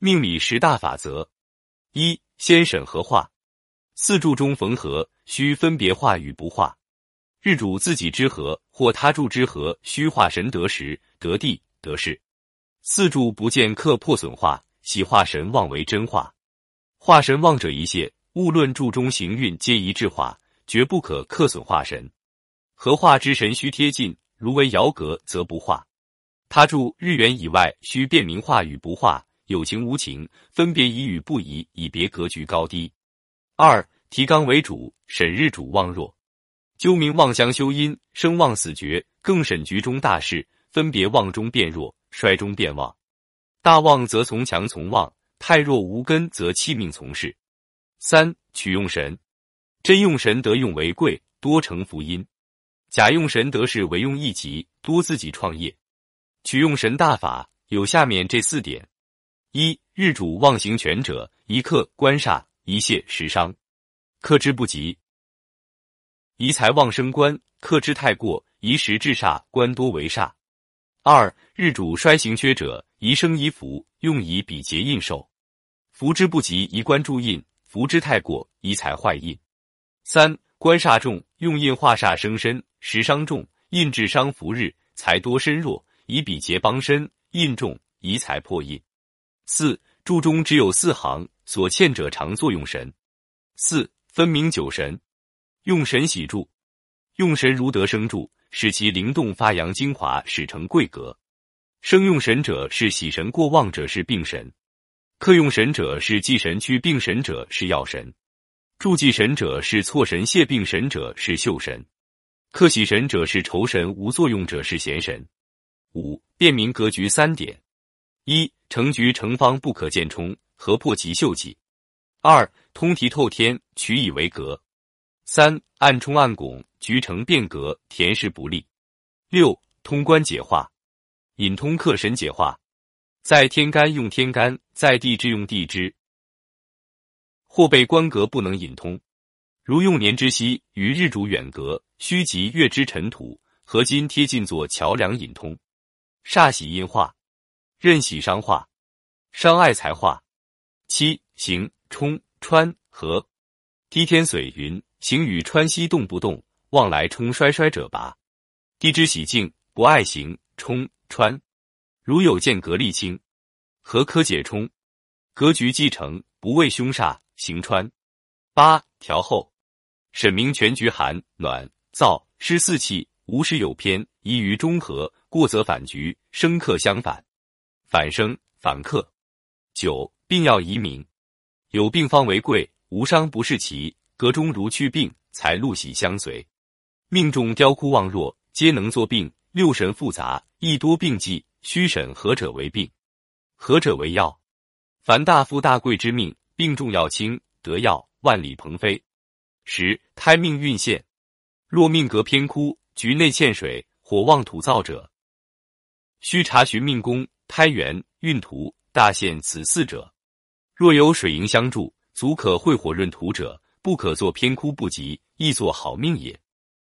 命理十大法则：一、先审合化。四柱中逢合，需分别化与不化。日主自己之合或他柱之合，需化神得时、得地、得势。四柱不见克破损化，喜化神旺为真化。化神旺者一泄，勿论柱中行运皆一致化，绝不可克损化神。合化之神需贴近，如为爻格，则不化。他柱日元以外，需辨明化与不化，有情无情，分别宜与不宜，以别格局高低。二提纲为主，审日主旺弱，究明旺相修阴，生旺死绝，更审局中大事，分别旺中变弱，衰中变旺。大旺则从强从旺，太弱无根则弃命从事。三取用神，真用神得用为贵，多成福音；假用神得势为用一级，多自己创业。取用神大法有下面这四点：一日主旺行权者，一克官煞，一泄食伤，克之不及；一财旺生官，克之太过，一时制煞，官多为煞。二日主衰行缺者，宜生宜福，用以比劫印寿，福之不及，一官助印；福之太过，一财坏印。三官煞重，用印化煞生身，食伤重，印制伤福日，财多身弱。以比劫帮身，印重以财破印。四柱中只有四行，所欠者常作用神。四分明九神，用神喜柱，用神如得生柱，使其灵动发扬精华，使成贵格。生用神者是喜神，过旺者是病神；克用神者是忌神，去病神者是药神；助忌神者是错神，谢病神者是秀神；克喜神者是仇神，无作用者是贤神。五辨明格局三点：一成局成方不可见冲，合破其秀气；二通题透天，取以为格；三暗冲暗拱，局成变格，田势不利。六通关解化，引通克神解化，在天干用天干，在地支用地支。或被官格不能引通，如用年之息与日主远隔，须及月之尘土，合金贴近作桥梁引通。煞喜阴化，任喜伤化，伤爱财化。七行冲穿合，梯天水云行与川西动不动，望来冲衰衰者拔。地支喜静不爱行冲川，如有见格力清，合可解冲。格局继承不畏凶煞行穿。八调后，审明全局寒暖燥湿四气，无时有偏，宜于中和。过则反局，生克相反，反生反克。九病要移民，有病方为贵，无伤不是奇。格中如去病，才禄喜相随。命中雕枯旺弱，皆能作病。六神复杂，亦多病忌。须审何者为病，何者为药。凡大富大贵之命，病重要轻，得药万里鹏飞。十胎命运现，若命格偏枯，局内欠水，火旺土燥者。需查询命宫、胎元、运图、大限此四者，若有水银相助，足可会火润土者，不可作偏枯不及，亦作好命也。